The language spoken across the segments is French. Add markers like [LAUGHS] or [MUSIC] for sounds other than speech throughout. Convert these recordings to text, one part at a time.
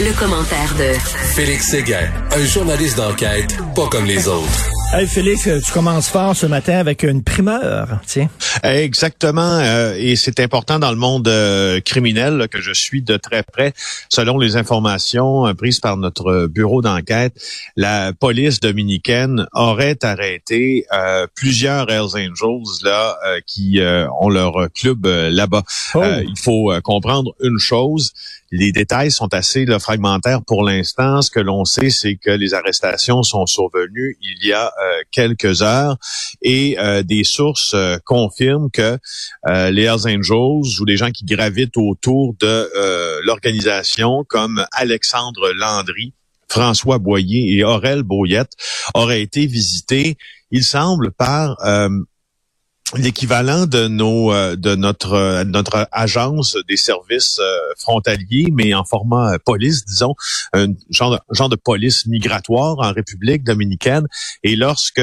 Le, commentaire de Félix Séguin, un journaliste d'enquête pas comme les autres. Hey Félix, tu commences fort ce matin avec une primeur, tiens. Exactement, euh, et c'est important dans le monde euh, criminel là, que je suis de très près. Selon les informations euh, prises par notre bureau d'enquête, la police dominicaine aurait arrêté plusieurs Hells Angels là qui ont leur club là-bas. Oh. il faut comprendre une chose les détails sont assez là, fragmentaires pour l'instant. Ce que l'on sait, c'est que les arrestations sont survenues il y a euh, quelques heures. Et euh, des sources euh, confirment que les Hells Angels ou les gens qui gravitent autour de l'organisation, comme Alexandre Landry, François Boyer et Aurel Boyette, auraient été visités, il semble, par l'équivalent de nos euh, de notre euh, notre agence des services euh, frontaliers mais en format police disons un genre de, genre de police migratoire en République dominicaine. Et lorsque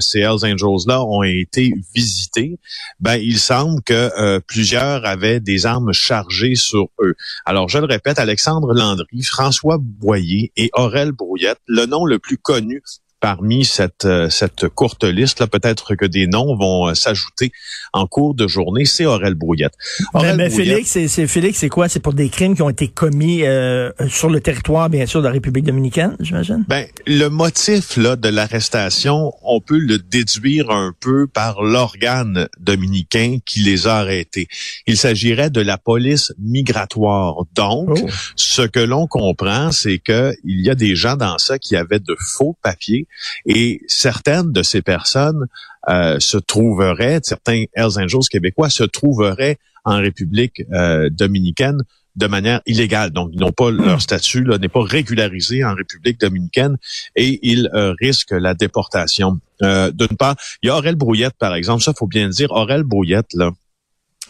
ces Hells Angels là ont été visités ben il semble que plusieurs avaient des armes chargées sur eux. Alors je le répète Alexandre Landry François Boyer et Aurel Brouillette le nom le plus connu parmi cette, euh, cette courte liste, là, peut-être que des noms vont euh, s'ajouter en cours de journée, c'est Aurel Brouillette. mais, mais Félix, c'est Félix, c'est quoi? C'est pour des crimes qui ont été commis euh, sur le territoire, bien sûr, de la République dominicaine, j'imagine? Ben, le motif là, de l'arrestation, on peut le déduire un peu par l'organe dominicain qui les a arrêtés. Il s'agirait de la police migratoire. Donc, Oh. ce que l'on comprend, c'est que il y a des gens dans ça qui avaient de faux papiers et certaines de ces personnes euh, se trouveraient, certains Hells Angels québécois se trouveraient en République euh, dominicaine de manière illégale. Donc, ils n'ont pas leur statut là, n'est pas régularisé en République dominicaine et ils euh, risquent la déportation. Euh, D'une part, il y a Aurel Brouillette, par exemple. Ça, faut bien le dire. Aurel Brouillette, là,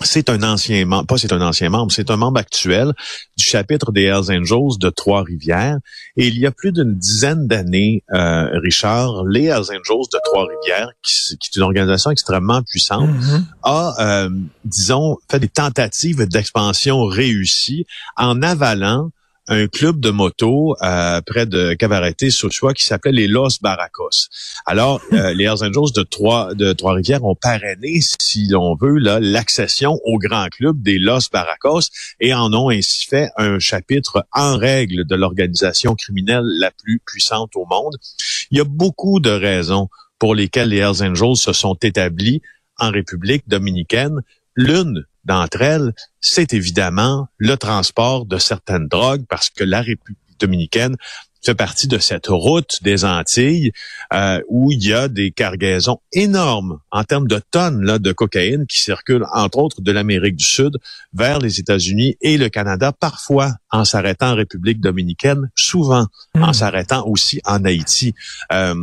c'est un ancien membre, pas c'est un ancien membre, c'est un membre actuel du chapitre des Hells Angels de Trois-Rivières. Et il y a plus d'une dizaine d'années, euh, Richard, les Hells Angels de Trois-Rivières, qui, qui est une organisation extrêmement puissante, Mhm. a, euh, disons, fait des tentatives d'expansion réussies en avalant un club de moto euh, près de Cavarete sur Choix qui s'appelait les Los Barracos. Alors, euh, [LAUGHS] les Hells Angels de Trois de Trois-Rivières ont parrainé, si l'on veut, là, l'accession au grand club des Los Barracos et en ont ainsi fait un chapitre en règle de l'organisation criminelle la plus puissante au monde. Il y a beaucoup de raisons pour lesquelles les Hells Angels se sont établis en République dominicaine. L'une d'entre elles, c'est évidemment le transport de certaines drogues parce que la République dominicaine fait partie de cette route des Antilles euh, où il y a des cargaisons énormes en termes de tonnes là, de cocaïne qui circulent entre autres de l'Amérique du Sud vers les États-Unis et le Canada, parfois en s'arrêtant en République dominicaine, souvent en s'arrêtant aussi en Haïti. Euh,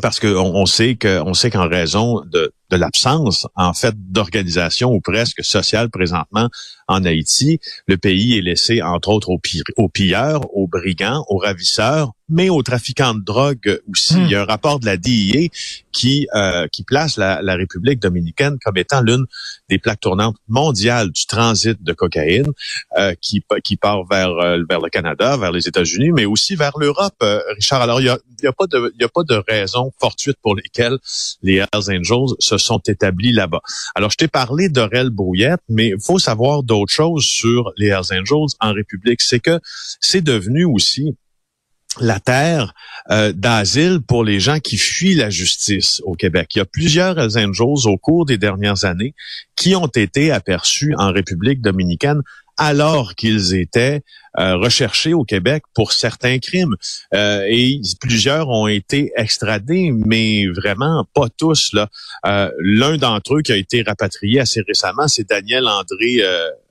parce qu'on on sait que on sait qu'en raison de, l'absence en fait d'organisation ou presque sociale présentement en Haïti, le pays est laissé entre autres aux pilleurs, aux brigands, aux ravisseurs, mais aux trafiquants de drogue aussi. Hmm. Il y a un rapport de la DIA qui euh, qui place la, la République dominicaine comme étant l'une des plaques tournantes mondiales du transit de cocaïne euh, qui qui part vers euh, vers le Canada, vers les États-Unis, mais aussi vers l'Europe. euh, Richard, alors il y a y a pas de y a pas de raison fortuite pour lesquelles les Hells Angels se sont établis là-bas. Alors je t'ai parlé d'Aurel Brouillette, mais il faut savoir d'autres choses sur les Hells Angels en République, c'est que c'est devenu aussi la terre euh, d'asile pour les gens qui fuient la justice au Québec. Il y a plusieurs Hells au cours des dernières années qui ont été aperçus en République dominicaine alors qu'ils étaient euh, recherchés au Québec pour certains crimes. Euh, et plusieurs ont été extradés, mais vraiment pas tous. là. L'un d'entre eux qui a été rapatrié assez récemment, c'est Daniel André, André, And-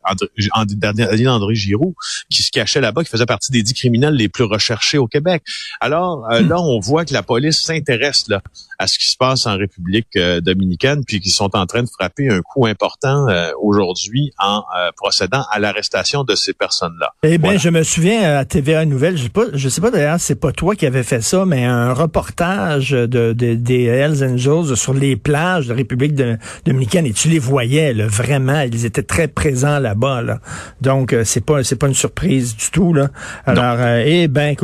Daniel André Giroux, qui se cachait là-bas, qui faisait partie des dix criminels les plus recherchés au Québec. Alors euh, là, on voit que la police s'intéresse là à ce qui se passe en République euh, dominicaine, puis qu'ils sont en train de frapper un coup important euh, aujourd'hui en euh, procédant à l'arrestation de ces personnes-là. Eh bien, Voilà. je me souviens à TVA Nouvelle, je sais pas, je sais pas d'ailleurs, c'est pas toi qui avais fait ça, mais un reportage de, de- des Hells Angels sur les plages de République de- dominicaine et tu les voyais, là, vraiment, ils étaient très présents là-bas. Là-bas. Là. Donc, c'est pas c'est pas une surprise du tout. Là. Alors, eh ben,